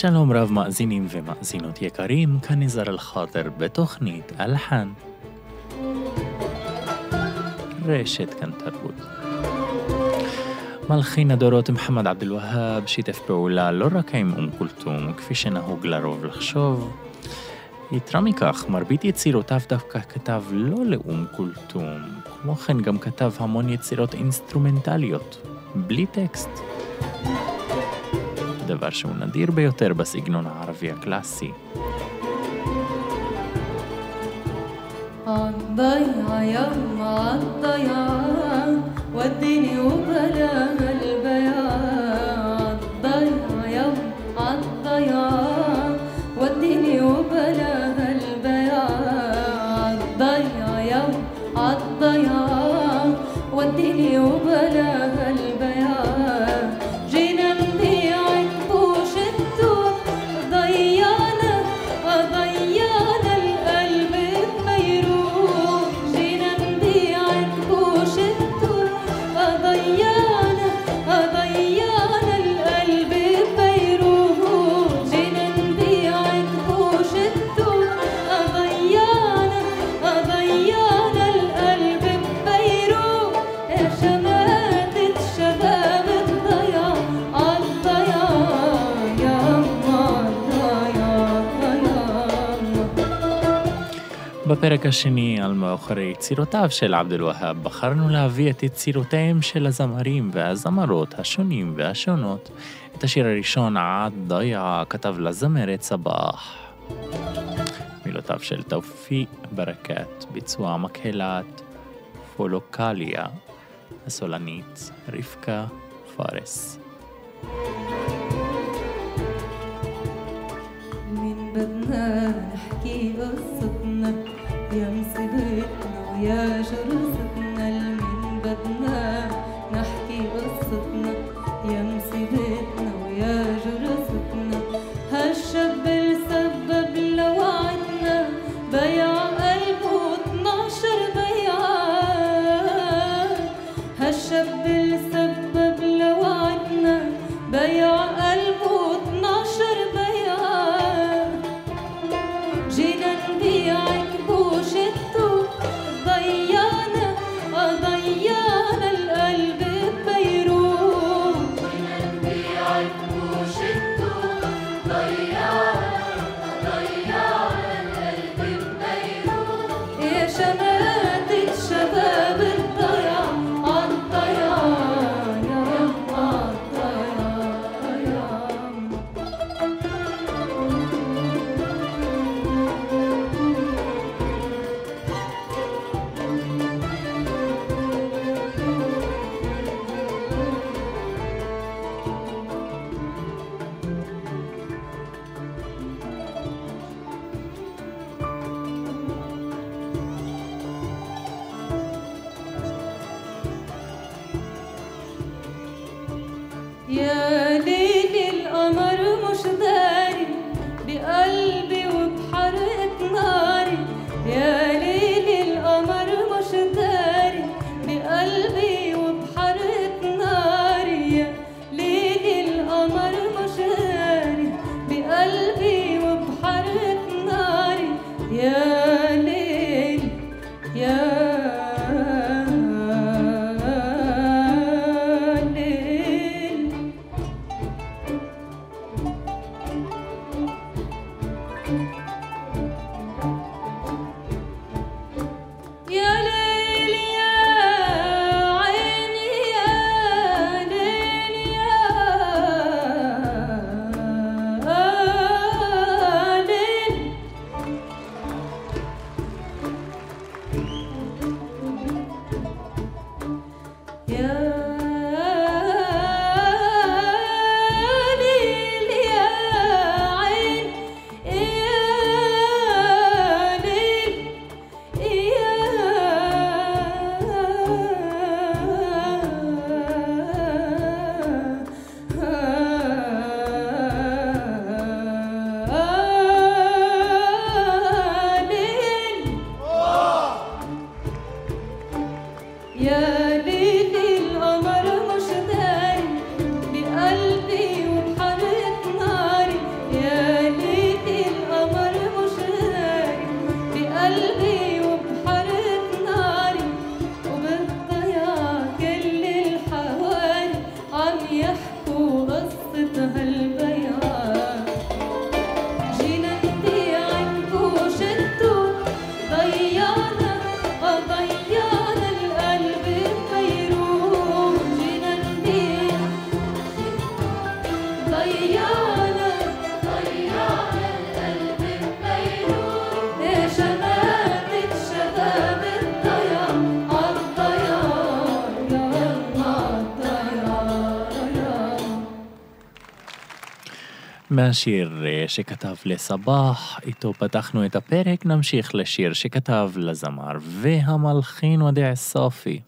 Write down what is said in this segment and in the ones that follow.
שלום רב מאזינים ומאזינות יקרים, כאן נזר אל-חאטר בתוכנית אלחן. רשת כאן תרבות. מלחין הדורות מוחמד עבד אל-והאב שיתף פעולה לא רק עם אום כולתום, כפי שנהוג לרוב לחשוב. יתרה מכך, מרבית יצירותיו דווקא כתב לא לאום כולתום, כמו כן גם כתב המון יצירות אינסטרומנטליות, בלי טקסט. דבר שהוא נדיר ביותר בסגנון הערבי הקלאסי. عالضيعة يما عالضيعة وديني وبلاها בפרק השני על מאוחרי יצירותיו של עבד אל-והאב בחרנו להביא את יצירותיהם של הזמרים והזמרות השונים והשונות. את השיר הראשון, עד דיה, כתב לזמרת סבאח. מילותיו של תאופי ברקת, ביצוע מקהלת פולוקליה, הסולנית רבקה פארס. من مصيبتنا ويا מהשיר אה, שכתב לסבח, איתו פתחנו את הפרק, נמשיך לשיר שכתב לזמר והמלחין ודיע סופי.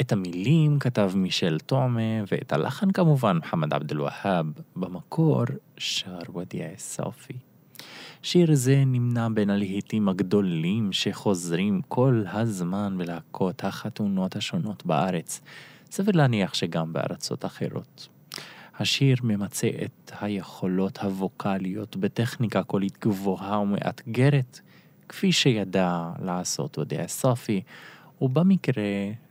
את המילים כתב מישל טועמה, ואת הלחן כמובן מוחמד עבד אל-והאב, במקור שר ודיע סופי. שיר זה נמנה בין הלהיטים הגדולים שחוזרים כל הזמן בלהקות החתונות השונות בארץ. סביר להניח שגם בארצות אחרות. השיר ממצה את היכולות הווקאליות בטכניקה קולית גבוהה ומאתגרת, כפי שידע לעשות אודיה סופי, ובמקרה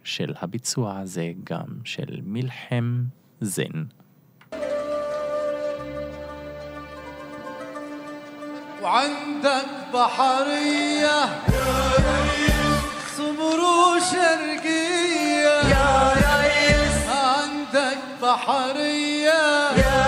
של הביצוע הזה גם של מלחם זן. وعندك بحرية صبر وشرقية بحريه يا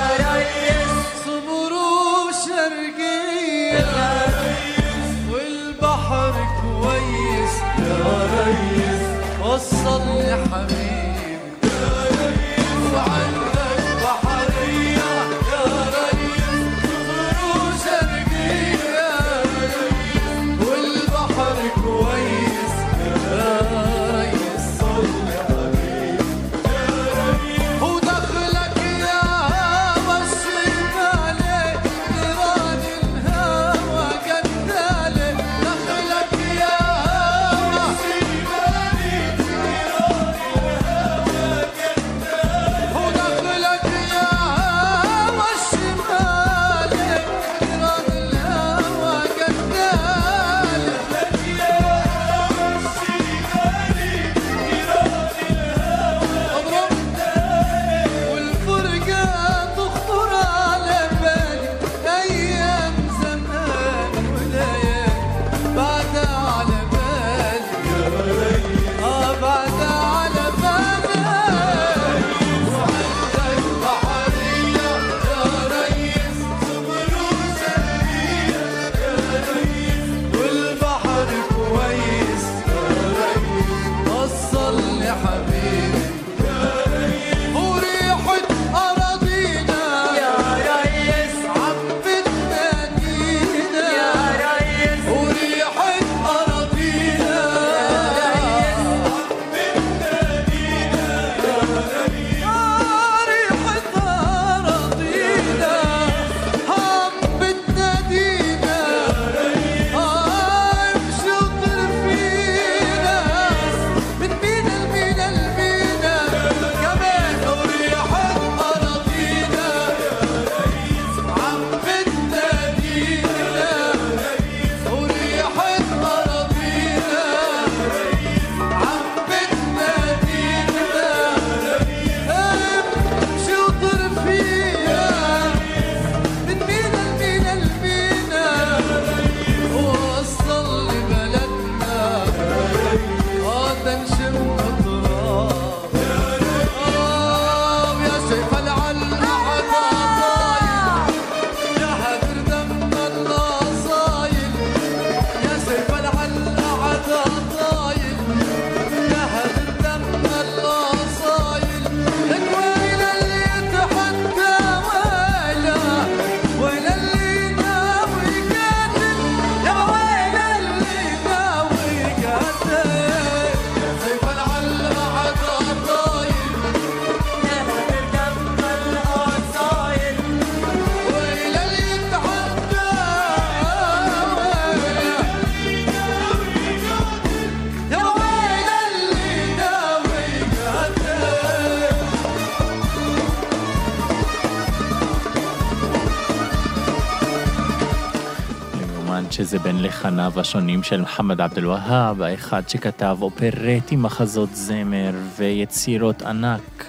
שזה בין לחניו השונים של מוחמד עבד אל-והאב, האחד שכתב אופרטי, מחזות זמר ויצירות ענק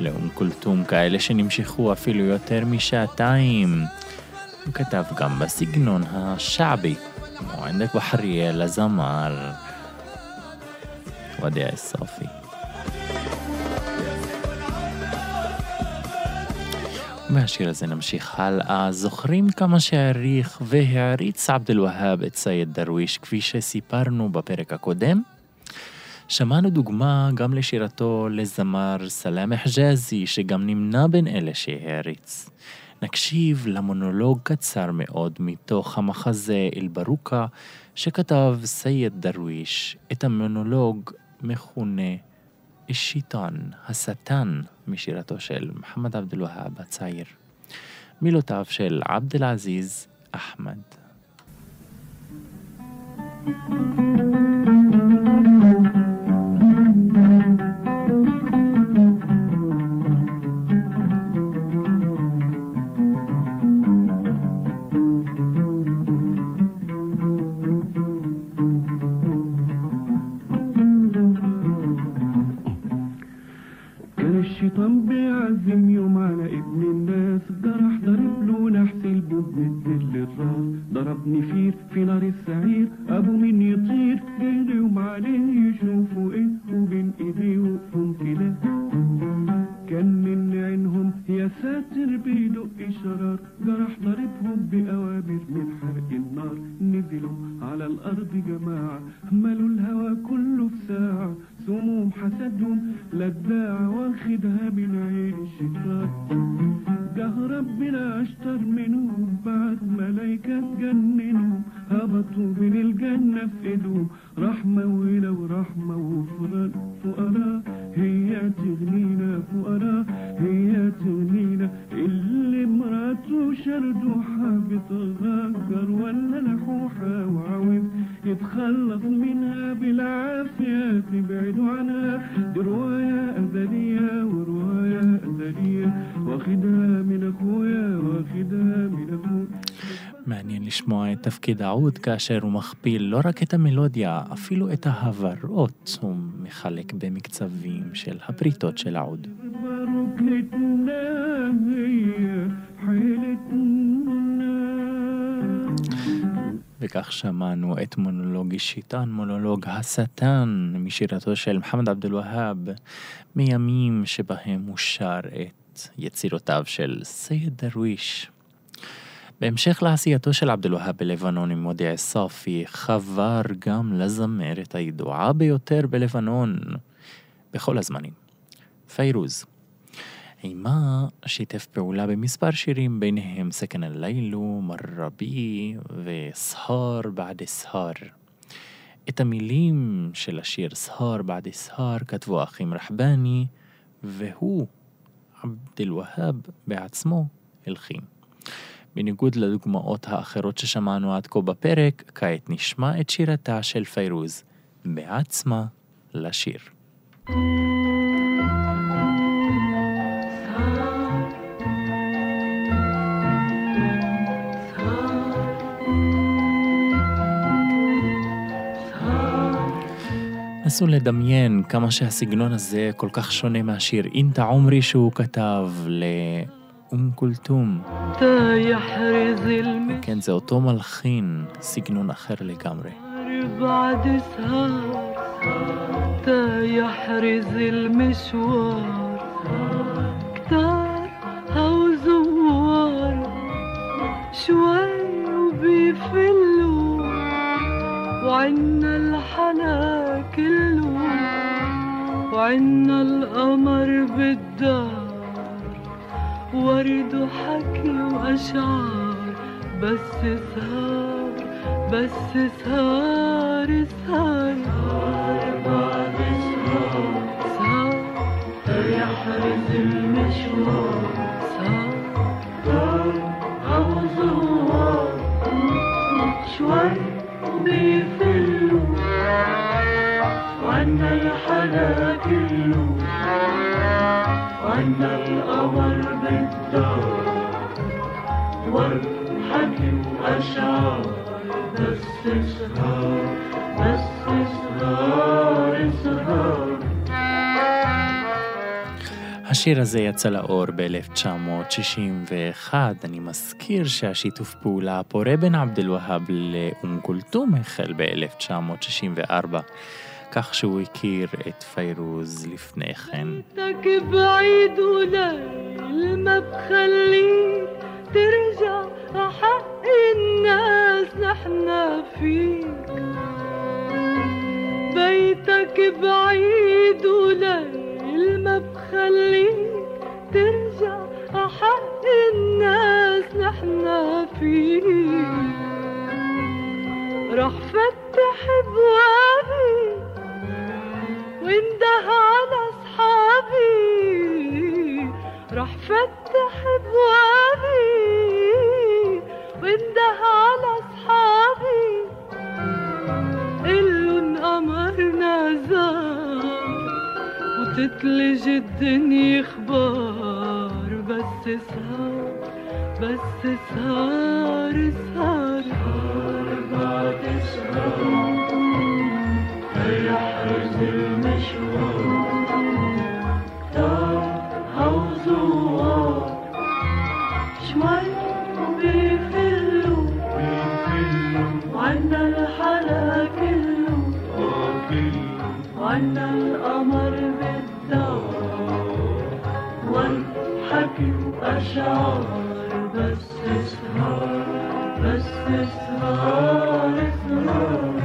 לאום כולתום, כאלה שנמשכו אפילו יותר משעתיים. הוא כתב גם בסגנון השעבי, כמו ענדק בחריה לזמר ודיה א-סופי. מהשיר הזה נמשיך הלאה. זוכרים כמה שהעריך והעריץ עבד אל-והאב את סייד דרוויש, כפי שסיפרנו בפרק הקודם? שמענו דוגמה גם לשירתו לזמר סלאם חג'אזי, שגם נמנה בין אלה שהעריץ. נקשיב למונולוג קצר מאוד מתוך המחזה אל-ברוקה, שכתב סייד דרוויש את המונולוג מכונה "אישיתן, השטן. משירתו של מוחמד עבד אל-והאב הצעיר. מילותיו של עבד אל-עזיז אחמד. thank you الراس ضرب نفير في نار السعير. أبو مين يطير جه يوم عليه يشوفوا إيه وبين ايديه وقفهم كده كان من عينهم يا ساتر بيدق شرار جرح ضربهم بأوامر من حرق النار. نزلوا على الأرض جماعة ملوا الهوى كله في ساعة. سموم حسدهم لداع واخدها من במודעות כאשר הוא מכפיל לא רק את המלודיה, אפילו את ההברות הוא מחלק במקצבים של הבריתות של העוד. וכך שמענו את מונולוג שיטן, מונולוג השטן, משירתו של מוחמד עבד אל-והאב, מימים שבהם הוא שר את יצירותיו של סייד דרוויש. בהמשך לעשייתו של עבד אל-והאב בלבנון עם מודיע סופי, חבר גם לזמרת הידועה ביותר בלבנון בכל הזמנים, פיירוז. עימה שיתף פעולה במספר שירים, ביניהם סכן אל-לילו, מרבי וסהר בעד סהר. את המילים של השיר סהר בעד סהר כתבו האחים רחבני, והוא, עבד אל-והאב בעצמו, הלחין. בניגוד לדוגמאות האחרות ששמענו עד כה בפרק, כעת נשמע את שירתה של פיירוז בעצמה לשיר. נסו לדמיין כמה שהסגנון הזה כל כך שונה מהשיר אינטה עומרי שהוא כתב לאום כולתום. تا يحرز المشوار כן, זה אותו מלחין, סגנון אחר לגמרי. بعد سهر تا يحرز المشوار كتار هو زوار شوي وبيفلوا وعنا الحلا كله وعنا القمر بالدار ورد وحكي وأشعار بس سهر بس سهر سهر بعد سهر يحرز المشوار سهر أو زوار شوي بيفلوا وعنا الحلا كله وعنا القمر بالدار والحكي وأشعار بس سهر بس سهر سهر השיר הזה יצא לאור ב-1961. אני מזכיר שהשיתוף פעולה הפורה בין עבד אל-והאב לאום כולתום החל ב-1964, כך שהוא הכיר את פיירוז לפני כן. بيتك بعيد وليل ما بخليك ترجع حق الناس نحنا فيك بيتك بعيد وليل ما بخليك ترجع حق الناس نحنا فيك رح فتح ابوابي وانده على أصحابي رح فتح أبوابي. وانده على أصحابي قلن قمرنا زار وتتلج الدنيا أخبار بس سهر بس سهر سهر بعد سهر يحرز المشوار والحكي وأشعار بس سهر بس سهر سهر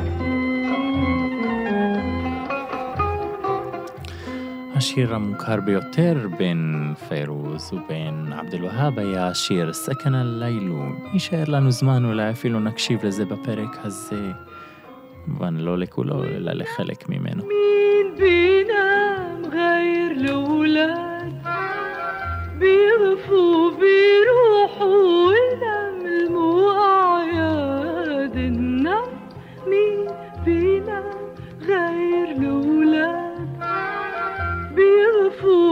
השיר המוכר ביותר בין פיירוז ובין עבד אל-והאב היה השיר סכן אל-ליילו. יישאר לנו זמן, אולי אפילו נקשיב לזה בפרק הזה. כמובן לא לכולו, אלא לחלק ממנו. مين بينام غير الولاد بيغفوا بيروحوا وينملموا أعياد النار مين بينام غير الولاد بيغفوا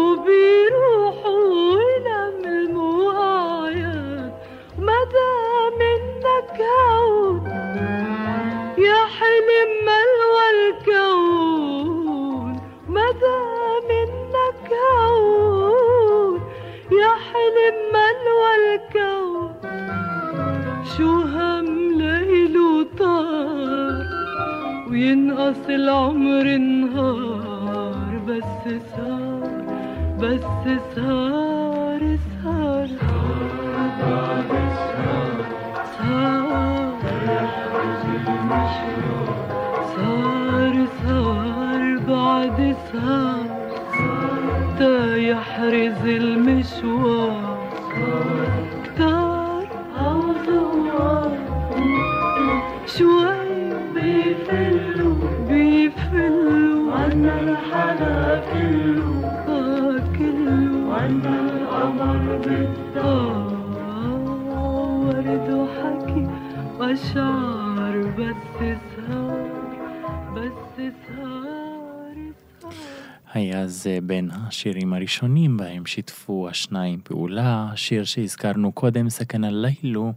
وينقص العمر نهار بس سهر بس سهر سهر سهر سهر بعد سهر تا يحرز المشوار وأشعار بس سهر بس سهر سهر היה זה בין השירים הראשונים בהם שיתפו השניים פעולה. השיר שהזכרנו קודם, סכן הלילו,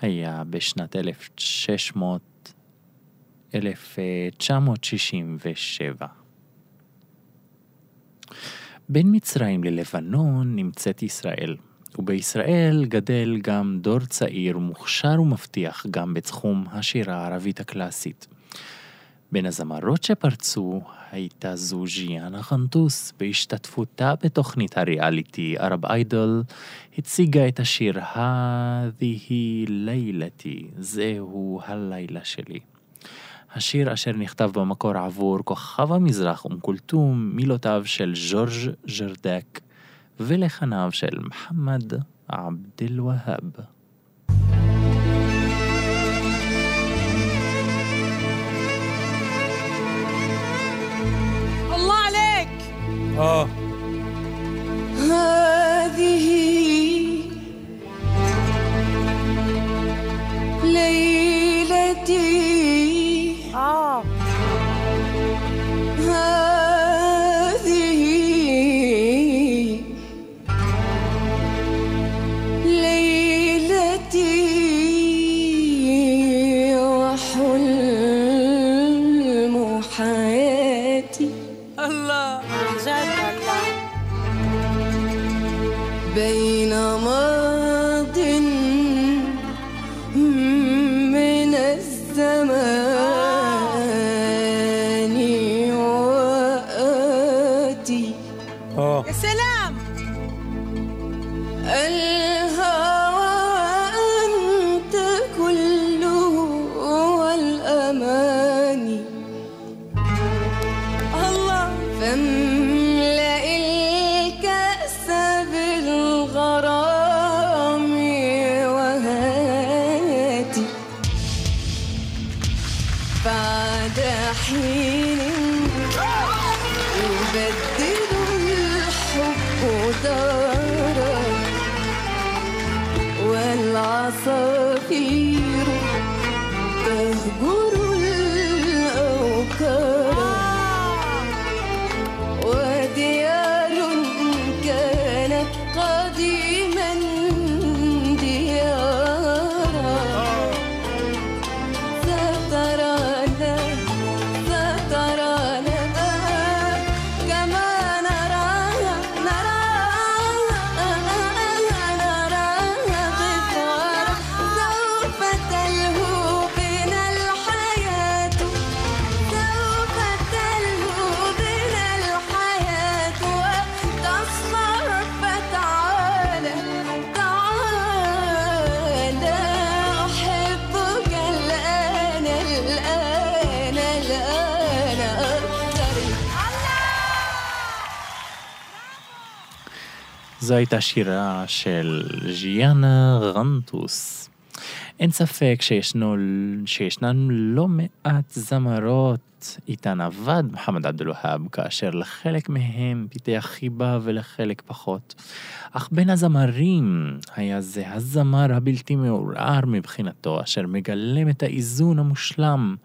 היה בשנת 1600, 1967. בין מצרים ללבנון נמצאת ישראל, ובישראל גדל גם דור צעיר מוכשר ומבטיח גם בתחום השירה הערבית הקלאסית. בין הזמרות שפרצו הייתה זו ז'יאנה חנטוס, בהשתתפותה בתוכנית הריאליטי ערב איידול, הציגה את השיר "הדיהי לילתי", זהו הלילה שלי. השיר אשר נכתב במקור עבור כוכב המזרח אום כולתום, מילותיו של ז'ורג' ז'רדק ולחניו של מחמד עבד אל-והאב. الله عليك اه هذه ليلتي הייתה שירה של ז'יאנה רנטוס. אין ספק שישנו, שישנן לא מעט זמרות איתן עבד מוחמד עבד אל-והאב, כאשר לחלק מהם פיתח חיבה ולחלק פחות. אך בין הזמרים היה זה הזמר הבלתי מעורער מבחינתו, אשר מגלם את האיזון המושלם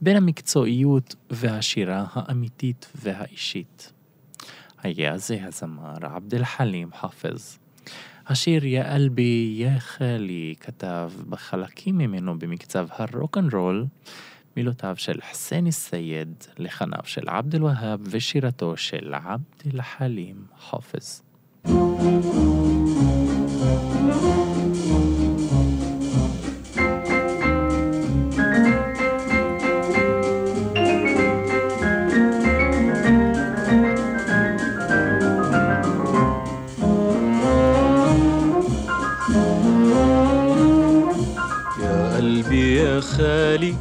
בין המקצועיות והשירה האמיתית והאישית. זה הזמר עבד אל-חלים חאפז. השיר يا قلبي يا خالي כתב בחלקים ממנו במקצב הרוק אנד רול, מילותיו של חסן א-סייד, לחניו של עבד אל-והאב ושירתו של עבד אל-חלים חאפז. يا يا خالي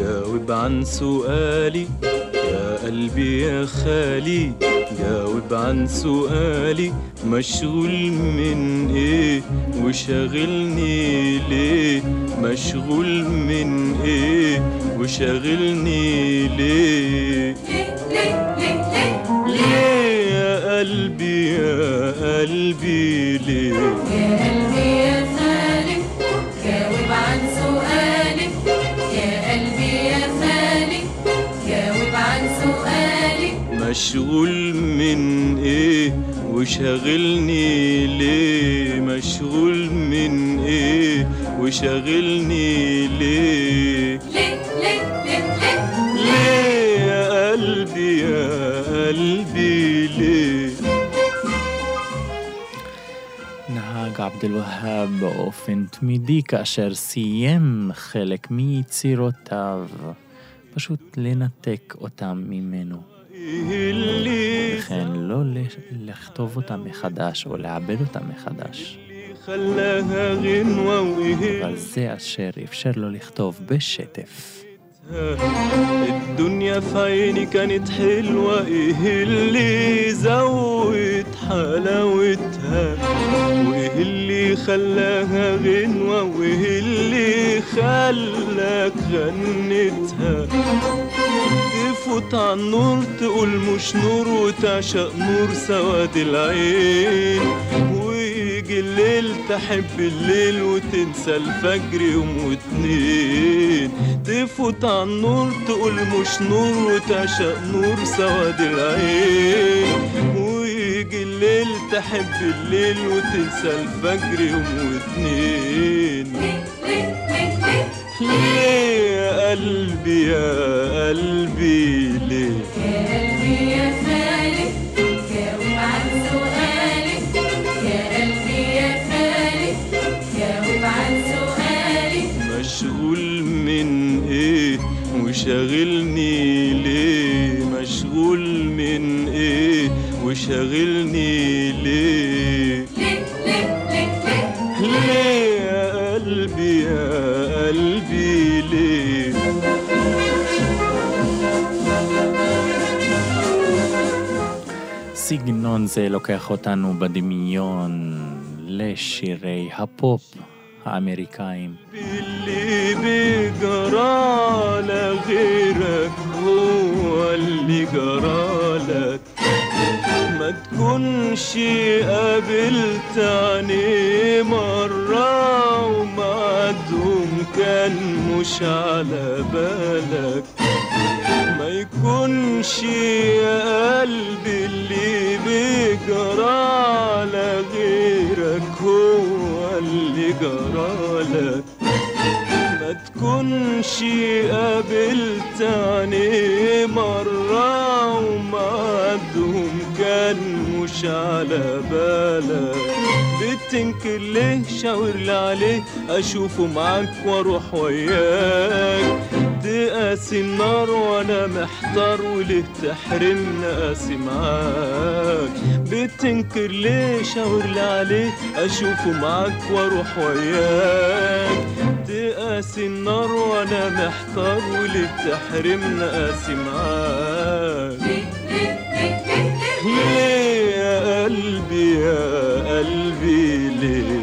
جاوب عن سؤالي. يا قلبي يا خالي جاوب عن سؤالي. مشغول من إيه وشاغلني ليه؟ مشغول من إيه وشاغلني ليه؟ ليه يا قلبي يا قلبي ليه؟ يا قلبي يا مشغول من ايه وشاغلني ليه مشغول من ايه وشاغلني ليه ليه ليه ليه ليه ليه يا قلبي يا قلبي ليه נהג עבד אל-והאב באופן תמידי כאשר סיים חלק מיצירותיו, פשוט לנתק אותם ממנו, ايه اللي וכן לא ל- לכתוב אותם מחדש או לעבד אותם מחדש. خلاها غنوة وايه אבל זה אשר אפשר לו לכתוב בשטף. الدنيا في عيني كانت حلوة ايه اللي زود حلاوتها وايه اللي خلاها غنوة وايه اللي خلاك غنتها تفوت على النور تقول مش نور وتعشق نور سواد العين. ويجي الليل تحب الليل وتنسى الفجر يوم واتنين. تفوت على النور تقول مش نور وتعشق نور سواد العين. ويجي الليل تحب الليل وتنسى الفجر يوم واتنين. ليه يا قلبي يا قلبي ليه؟ يا قلبي يا جاوب عن سؤالي. يا قلبي يا خالي جاوب عن سؤالي. مشغول من إيه؟ وشاغلني ليه؟ مشغول من إيه؟ وشاغلني סגנון זה לוקח אותנו בדמיון לשירי הפופ האמריקאים. اللي بيجرى لغيرك هو اللي جرالك ما تكونش قابلت عينيه مرة ومعدهم كان مش على بالك يكونش يا قلبي اللي بيجرى على غيرك هو اللي جرالك ما تكونش قابلت عينيه مرة ومعدهم كان مش على بالك. بتنكر ليه شاور لي عليه أشوفه معاك وأروح وياك. تقاسي النار وأنا محتار وليه تحرمني قاسي معاك. بتنكر ليه شاور لي عليه اشوفه معاك وأروح وياك. تقاسي النار وأنا محتار وليه تحرمني قاسي معاك. ليه يا قلبي يا قلبي ليه؟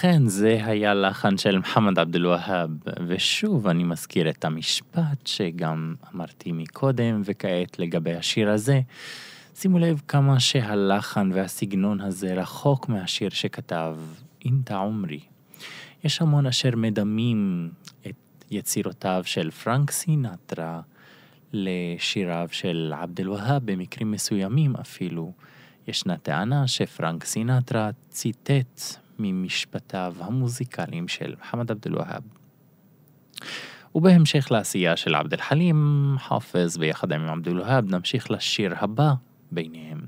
אכן, זה היה לחן של מוחמד עבד אל-והאב, ושוב אני מזכיר את המשפט שגם אמרתי מקודם, וכעת לגבי השיר הזה. שימו לב כמה שהלחן והסגנון הזה רחוק מהשיר שכתב אינטה עומרי. יש המון אשר מדמים את יצירותיו של פרנק סינטרה לשיריו של עבד אל-והאב, במקרים מסוימים אפילו. ישנה טענה שפרנק סינטרה ציטט ממשפטיו המוזיקליים של מוחמד עבד אל-והאב. ובהמשך לעשייה של עבד אל-חלים חאפז ביחד עם עבד אל-והאב נמשיך לשיר הבא ביניהם.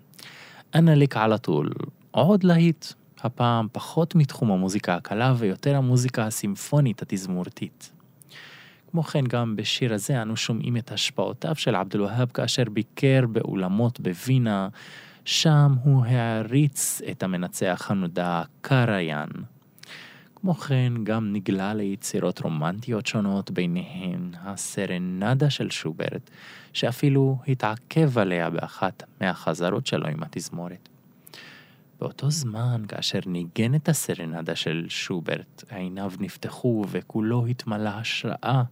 אנא ליק על הטול, עוד להיט, הפעם פחות מתחום המוזיקה הקלה ויותר המוזיקה הסימפונית התזמורתית. כמו כן גם בשיר הזה אנו שומעים את השפעותיו של עבד אל-והאב כאשר ביקר באולמות בווינה, שם הוא העריץ את המנצח הנודע קריין. כמו כן, גם נגלה ליצירות רומנטיות שונות, ביניהן הסרנדה של שוברט, שאפילו התעכב עליה באחת מהחזרות שלו עם התזמורת. באותו זמן, כאשר ניגן את הסרנדה של שוברט, עיניו נפתחו וכולו התמלא השראה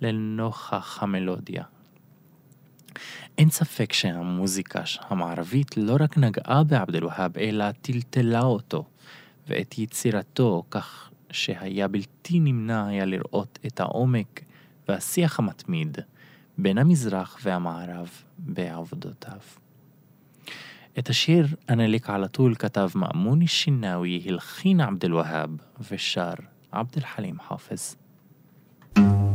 לנוכח המלודיה. אין ספק שהמוזיקה המערבית לא רק נגעה בעבד אל-והאב, אלא טלטלה אותו ואת יצירתו, כך שהיה בלתי נמנע היה לראות את העומק והשיח המתמיד בין המזרח והמערב בעבודותיו. את השיר "אנליק על הטול" כתב מאמוני שינאוי, הלחין עבד אל-והאב ושר עבד אל-חלים חאפז. תזכרו את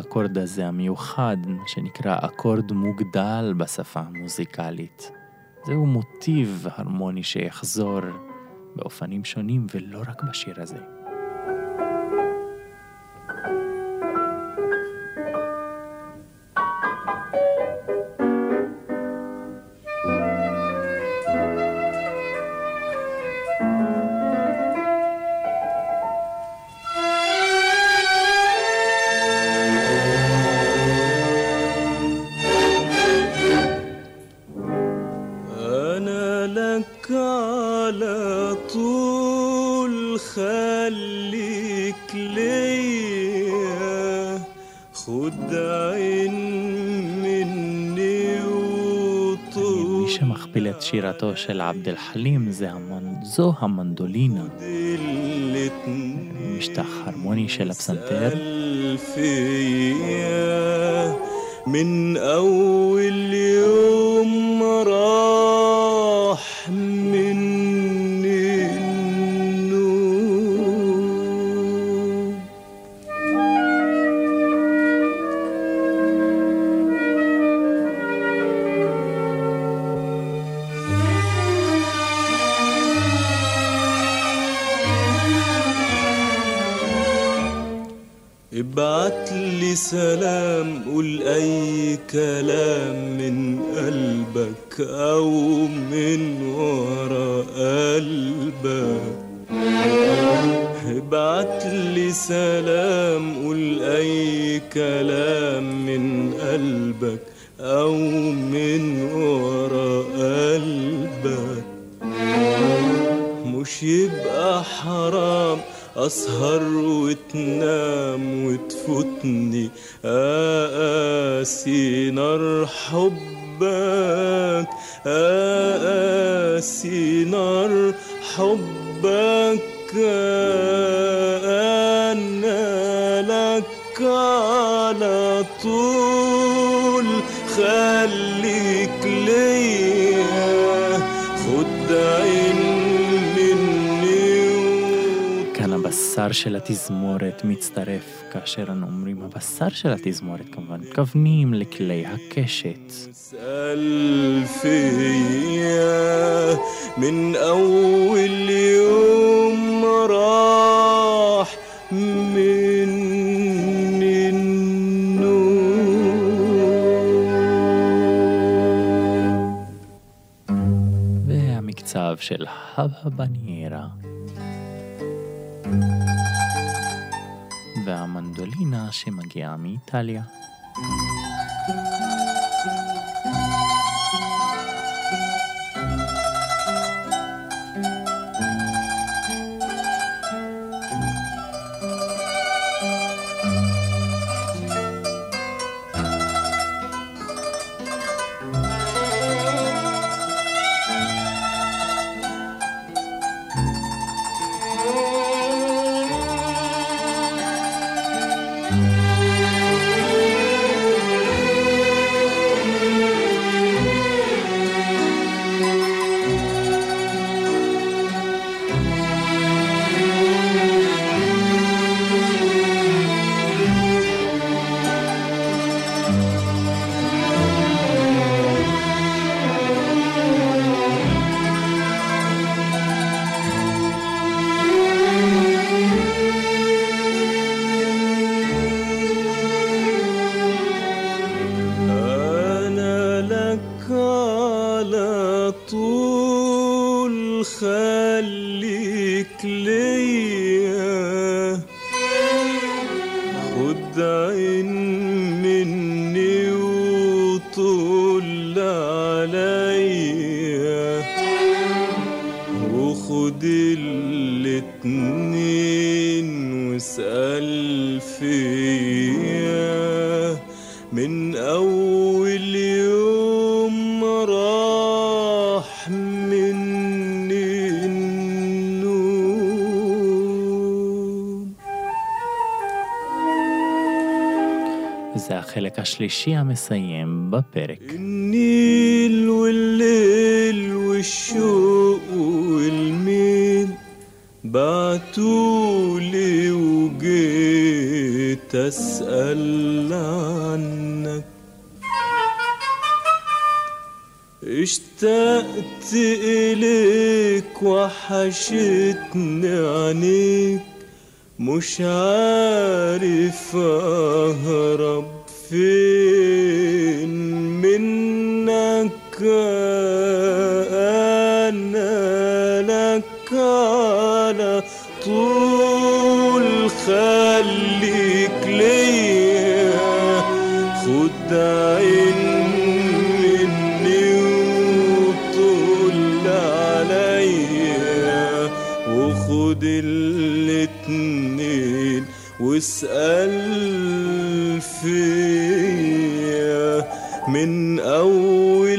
האקורד הזה המיוחד, שנקרא אקורד מוגדל בשפה המוזיקלית. זהו מוטיב הרמוני שיחזור באופנים שונים ולא רק בשיר הזה. שירתו של עבד אל חלים זה המון, זו המנדולינה, الاتنين משטח הרמוני של הפסנתר, فيا من أول يوم راح مني הבשר של התזמורת מצטרף כאשר אנו אומרים הבשר של התזמורת כמובן, מתכוונים לכלי הקשת. اسأل فيا من أول يوم راح مني النوم והמקצב של הבניירה. Italia. השלישי המסיים בפרק. النيل والليل والشوق والميل بعتولي وجيت أسأل عنك اشتقت إليك وحشتني عينيك مش عارف أهرب فين منك أنا لك على طول. خليك ليا خد عين واسأل فيا من أول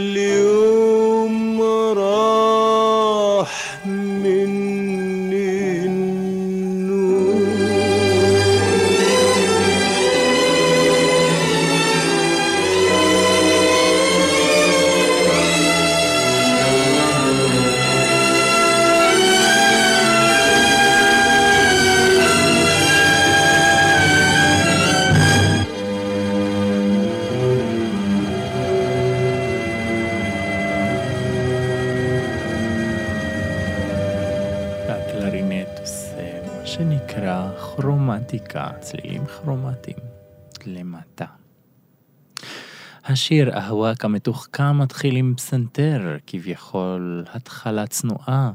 השיר אהואק המתוחכם מתחיל עם פסנתר, כביכול התחלה צנועה.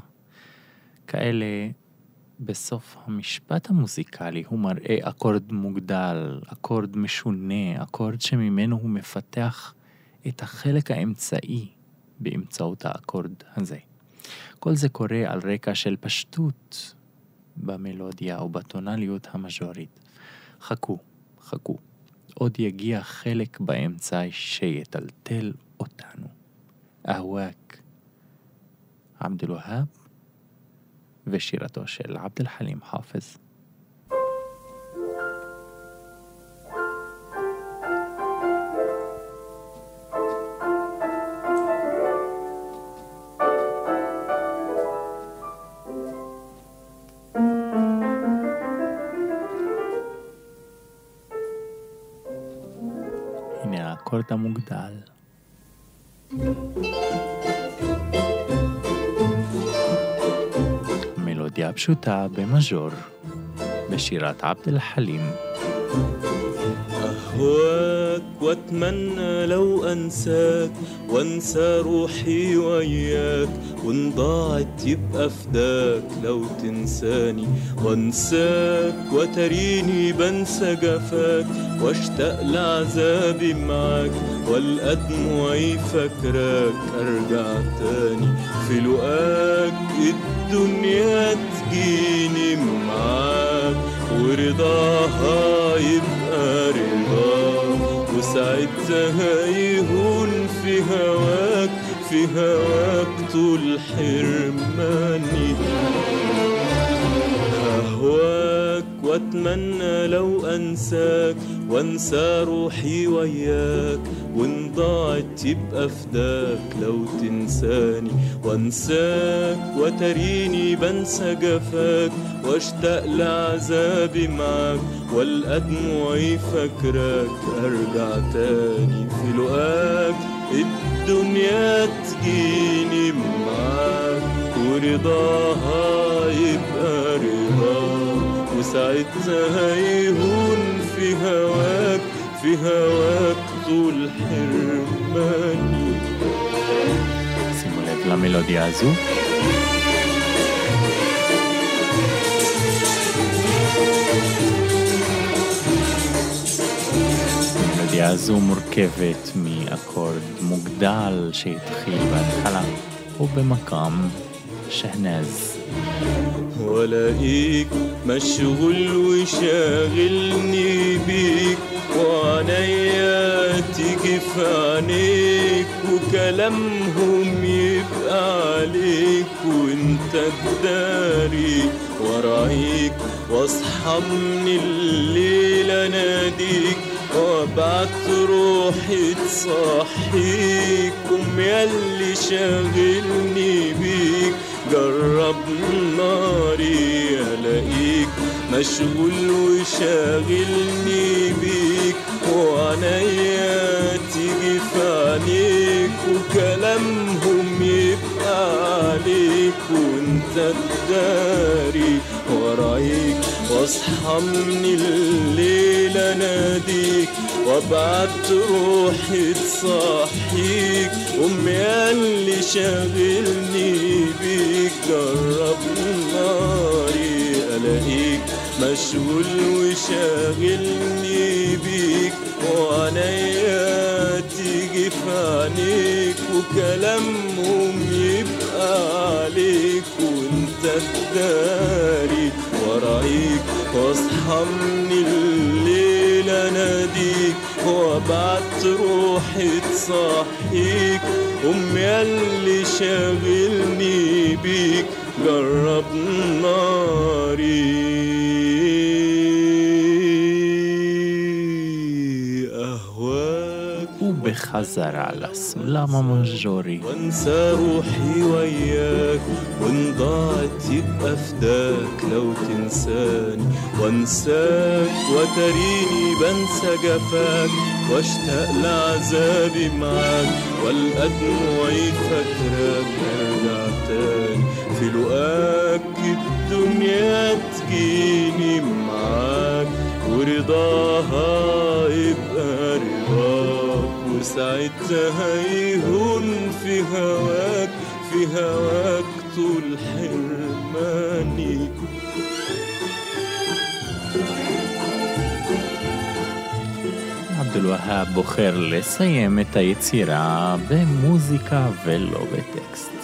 כאלה בסוף המשפט המוזיקלי הוא מראה אקורד מוגדל, אקורד משונה, אקורד שממנו הוא מפתח את החלק האמצעי באמצעות האקורד הזה. כל זה קורה על רקע של פשטות במלודיה או בטונליות המז'ורית. חכו, חכו. עוד יגיע חלק באמצע שיטלטל אותנו. אהואק, עבד אל-והאב ושירתו של עבד אל-חלים חאפז. بشوتا بمجر بشيرات عبد الحليم أهواك وأتمنى لو أنساك وأنسى روحي وإياك وإن ضاعت يبقى فداك لو تنساني. وأنساك وتريني بنسى جفاك وأشتاق لعذابي معاك والقد دموعي فاكراك أرجع تاني. في لقاك الدنيا تجيني معاك ورضاها يبقى رضاك وساعتها يهون في هواك في هواك طول حرماني أهواك واتمنى لو أنساك وانسى روحي وياك. وإن ضاعت يبقى فداك لو تنساني. وأنساك وتريني بنسى جفاك وأشتاق لعذابي معاك. والقى دموعي فاكراك أرجع تاني في لقاك. الدنيا تجيني معاك ورضاها يبقى رضاك وساعتها يهون في هواك في هواك طول حرماني שימו לב למלודיה הזו. המלודיה הזו מורכבת מאקורד מוגדל שהתחיל בהתחלה, ובמקאם שהנז. ولاقيك مشغول وشاغلني بيك وعنيا تيجي في عينيك وكلامهم يبقى عليك وانت تداري ورأيك واصحى من الليل أناديك وأبعت روحي تصحيك قوم ياللي شاغلني بيك. جرب ناري ألاقيك مشغول وشاغلني بيك وعنيا تيجي في عينيك وكلامهم يبقى عليك وأنت تداري ورايك. واصحى من الليل اناديك وأبعت روحي تصحيك. امي اللي شاغلني بيك جرب ناري ألاقيك مشغول وشاغلني بيك وعنيا تيجي في عينيك وكلامهم يبقى عليك وانت تداري ورأيك. واصحى من الليل اناديك وأبعت روحي تصحيك. قوم ياللي شاغلني بيك جرب ناري. حذر على اسم لا ماما جوري وانسى روحي وياك وان ضاعت يبقى فداك لو تنساني. وانساك وتريني بنسى جفاك واشتاق لعذابي معاك. والقى دموعي فاكراك ارجع تاني. في لقاك الدنيا تجيني معاك ورضاها يبقى رضاك. وساعتها يهون في هواك في هواك طول حرماني עבד אל-והאב בוחר לסיים את היצירה במוזיקה ולא בטקסט.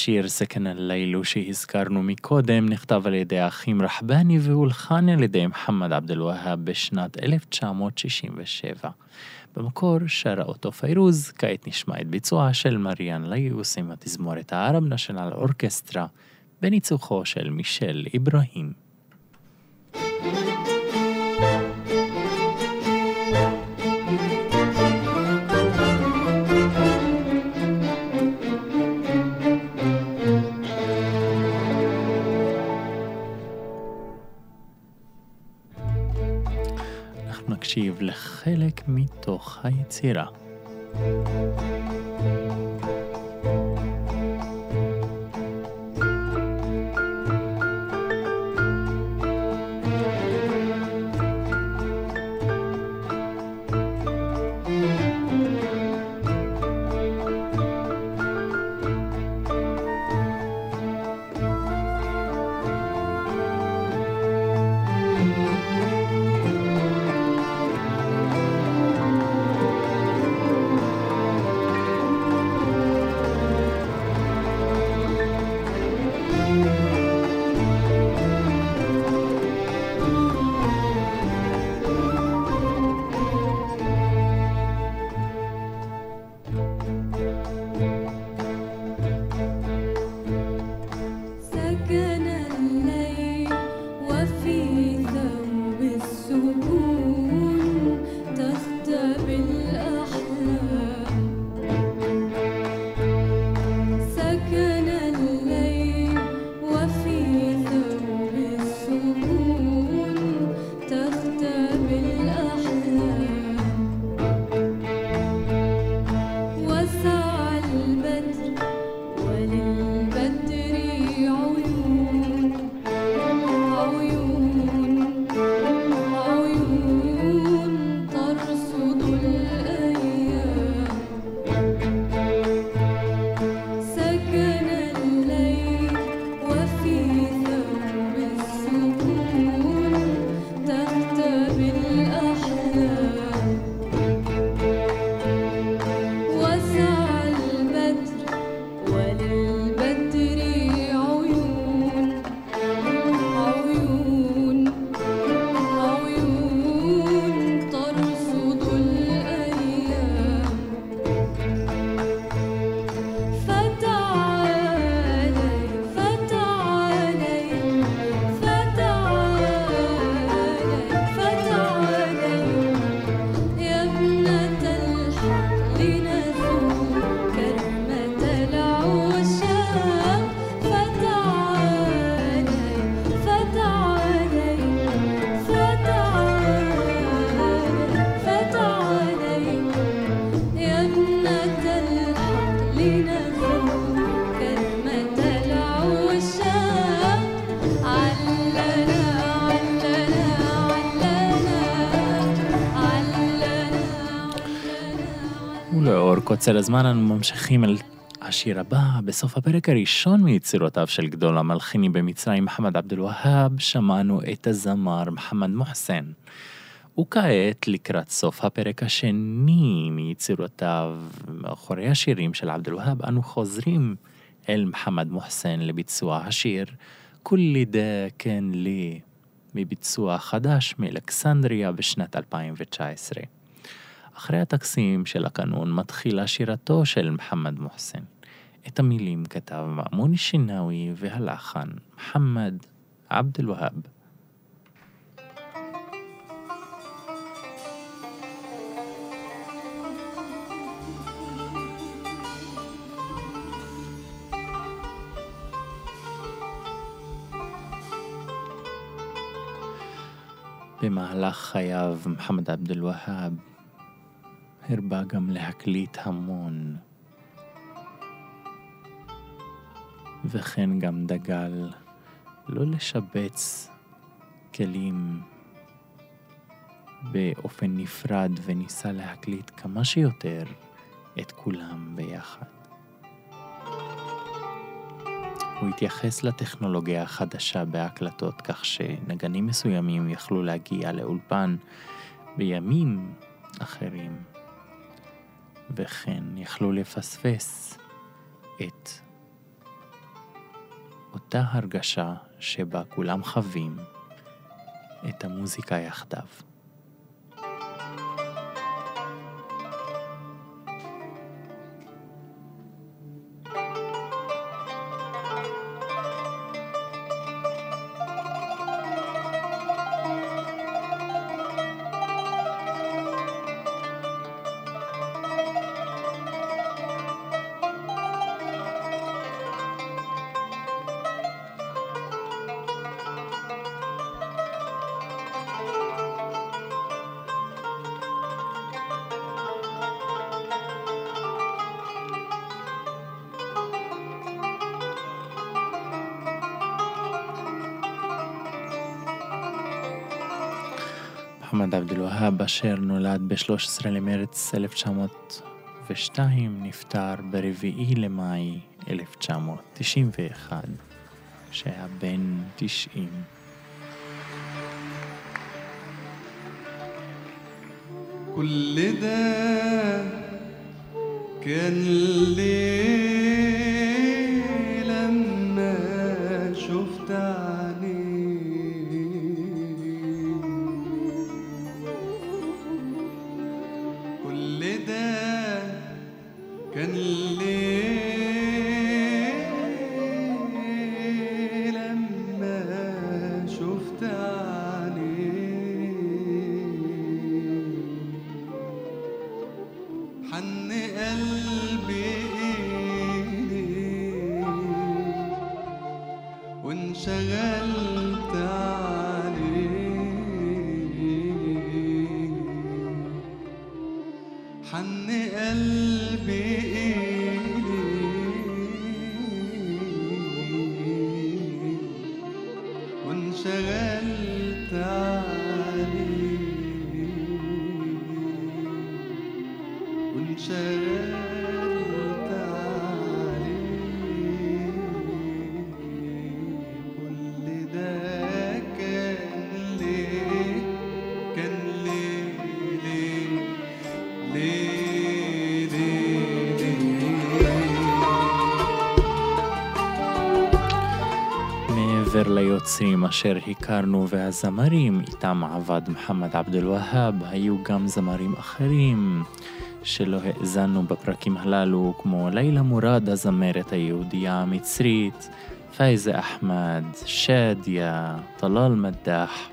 השיר סכן הלילו שהזכרנו מקודם נכתב על ידי האחים רחבני והולחן על ידי מוחמד עבד אל-והאב בשנת 1967. במקור שרה אותו פיירוז, כעת נשמע את ביצועה של מריאן ליוס עם התזמורת הערב נשיונל אורקסטרה, בניצוחו של מישל איברהים. אנחנו נקשיב לחלק מתוך היצירה. thank you בצל הזמן אנו ממשיכים אל השיר הבא, בסוף הפרק הראשון מיצירותיו של גדול המלחינים במצרים מוחמד עבד אל-והאב, שמענו את הזמר מוחמד מוחסן. וכעת, לקראת סוף הפרק השני מיצירותיו מאחורי השירים של עבד אל-והאב, אנו חוזרים אל מוחמד מוחסן לביצוע השיר "כולי דה כן לי" מביצוע חדש מאלכסנדריה בשנת 2019. אחרי הטקסים של הקנון מתחילה שירתו של מחמד מוחסן. את המילים כתב מאמון שינאוי והלחן מחמד עבד אל-והאב. במהלך חייו מחמד עבד אל-והאב הרבה גם להקליט המון. וכן גם דגל לא לשבץ כלים באופן נפרד וניסה להקליט כמה שיותר את כולם ביחד. הוא התייחס לטכנולוגיה החדשה בהקלטות כך שנגנים מסוימים יכלו להגיע לאולפן בימים אחרים, וכן יכלו לפספס את אותה הרגשה שבה כולם חווים את המוזיקה יחדיו. אשר נולד ב-13 למרץ 1902, נפטר ב-4 למאי 1991, שהיה בן 90. كل ده كان ليه كان ليه אשר הכרנו והזמרים איתם עבד מחמד עבד אל-והאב, היו גם זמרים אחרים שלא האזנו בפרקים הללו, כמו לילה מורד הזמרת היהודייה המצרית, פייזה אחמד, שאדיה, טלאל מדח.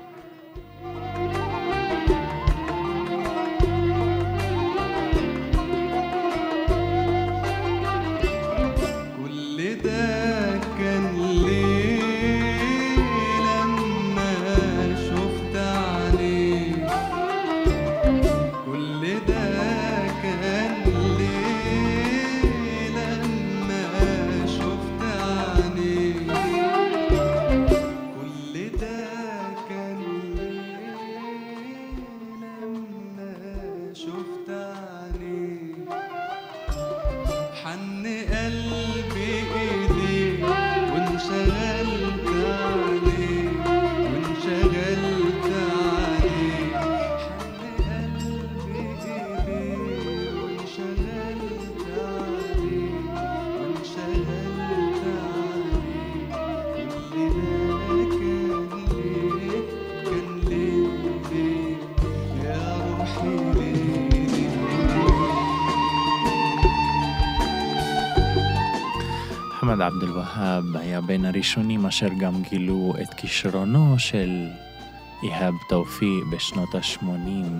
אל-והאב היה בין הראשונים אשר גם גילו את כישרונו של איהאב תאופיק בשנות ה-80.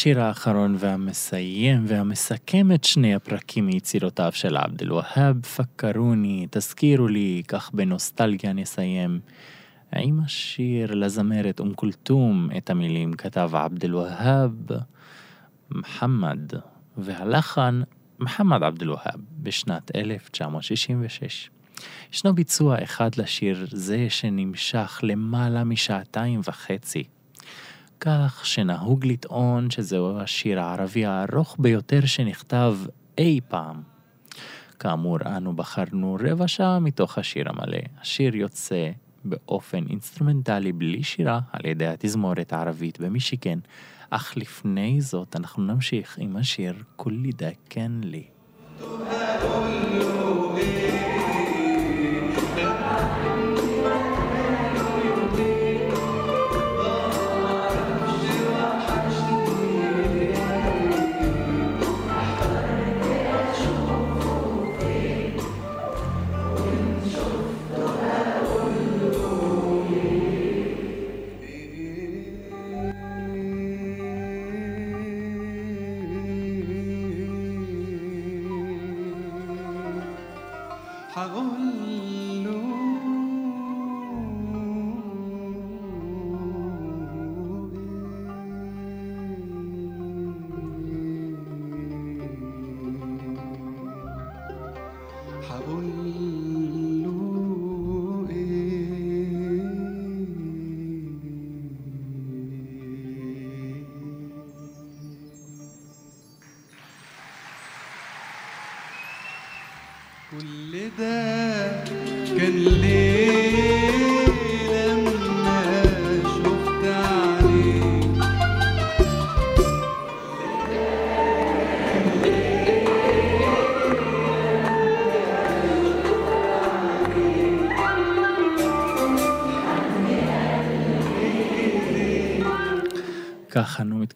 השיר האחרון והמסיים והמסכם את שני הפרקים מיצירותיו של עבד אל-והאב, פקרוני, תזכירו לי, כך בנוסטלגיה נסיים. עם השיר לזמרת אום כולתום, את המילים כתב עבד אל-והאב, מחמד, והלחן מחמד עבד אל-והאב בשנת 1966. ישנו ביצוע אחד לשיר זה שנמשך למעלה משעתיים וחצי. כך שנהוג לטעון שזהו השיר הערבי הארוך ביותר שנכתב אי פעם. כאמור, אנו בחרנו רבע שעה מתוך השיר המלא. השיר יוצא באופן אינסטרומנטלי בלי שירה על ידי התזמורת הערבית במישיגן, אך לפני זאת אנחנו נמשיך עם השיר كل ده كان ليه.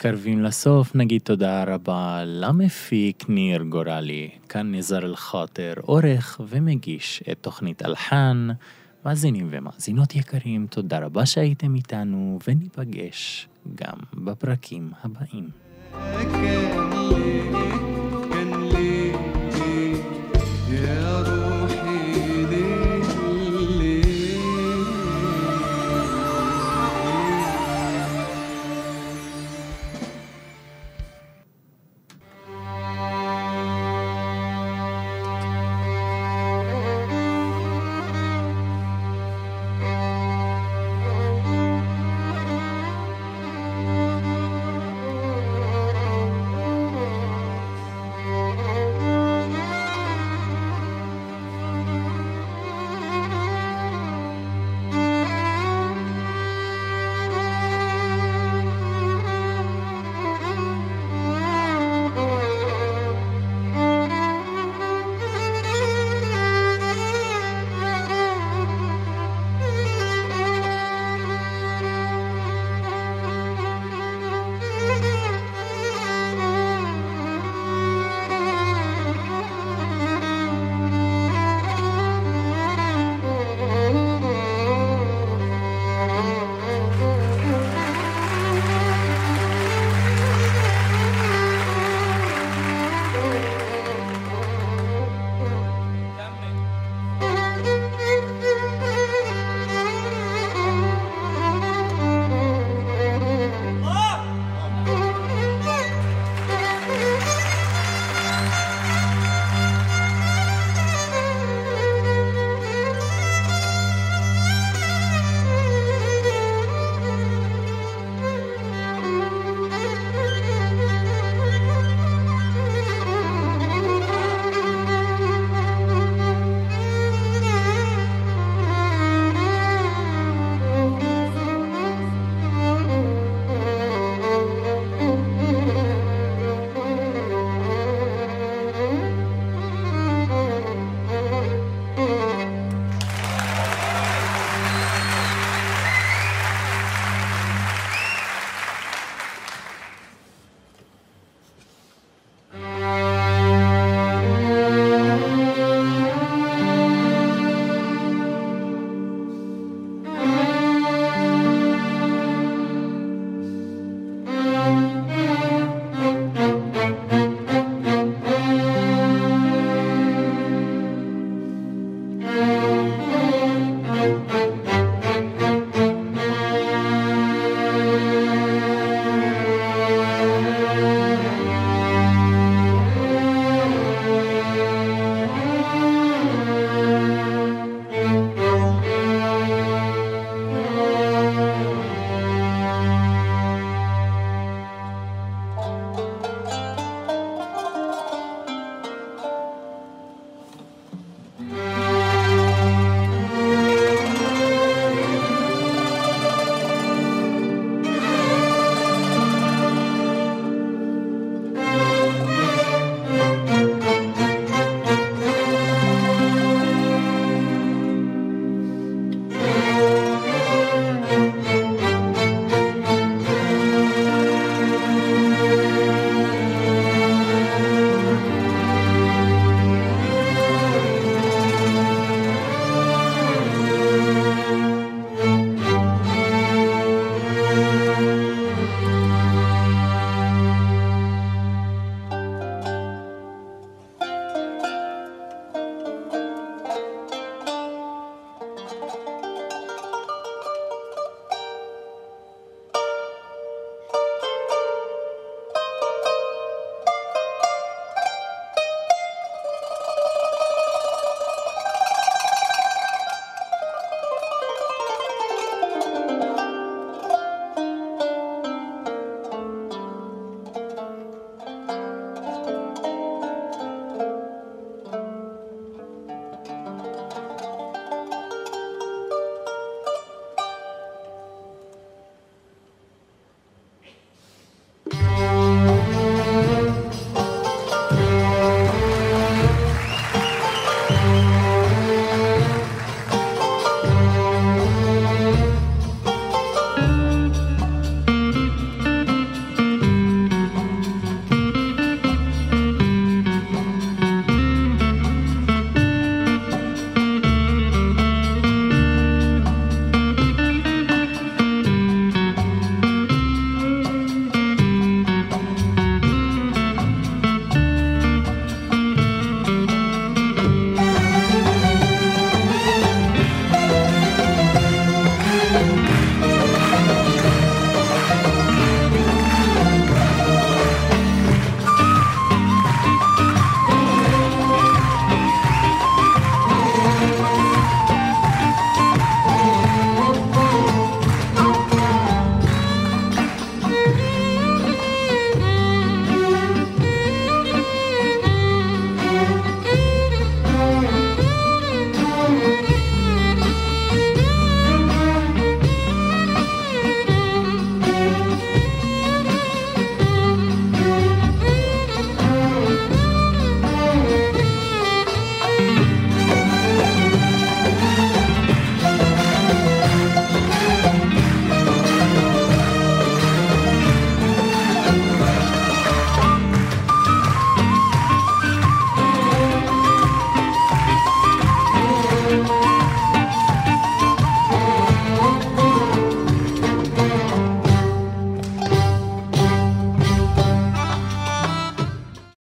מתקרבים לסוף, נגיד תודה רבה למפיק ניר גורלי, כאן נזר אל-חוטר, עורך ומגיש את תוכנית אלחן. מאזינים ומאזינות יקרים, תודה רבה שהייתם איתנו, וניפגש גם בפרקים הבאים. Thank you.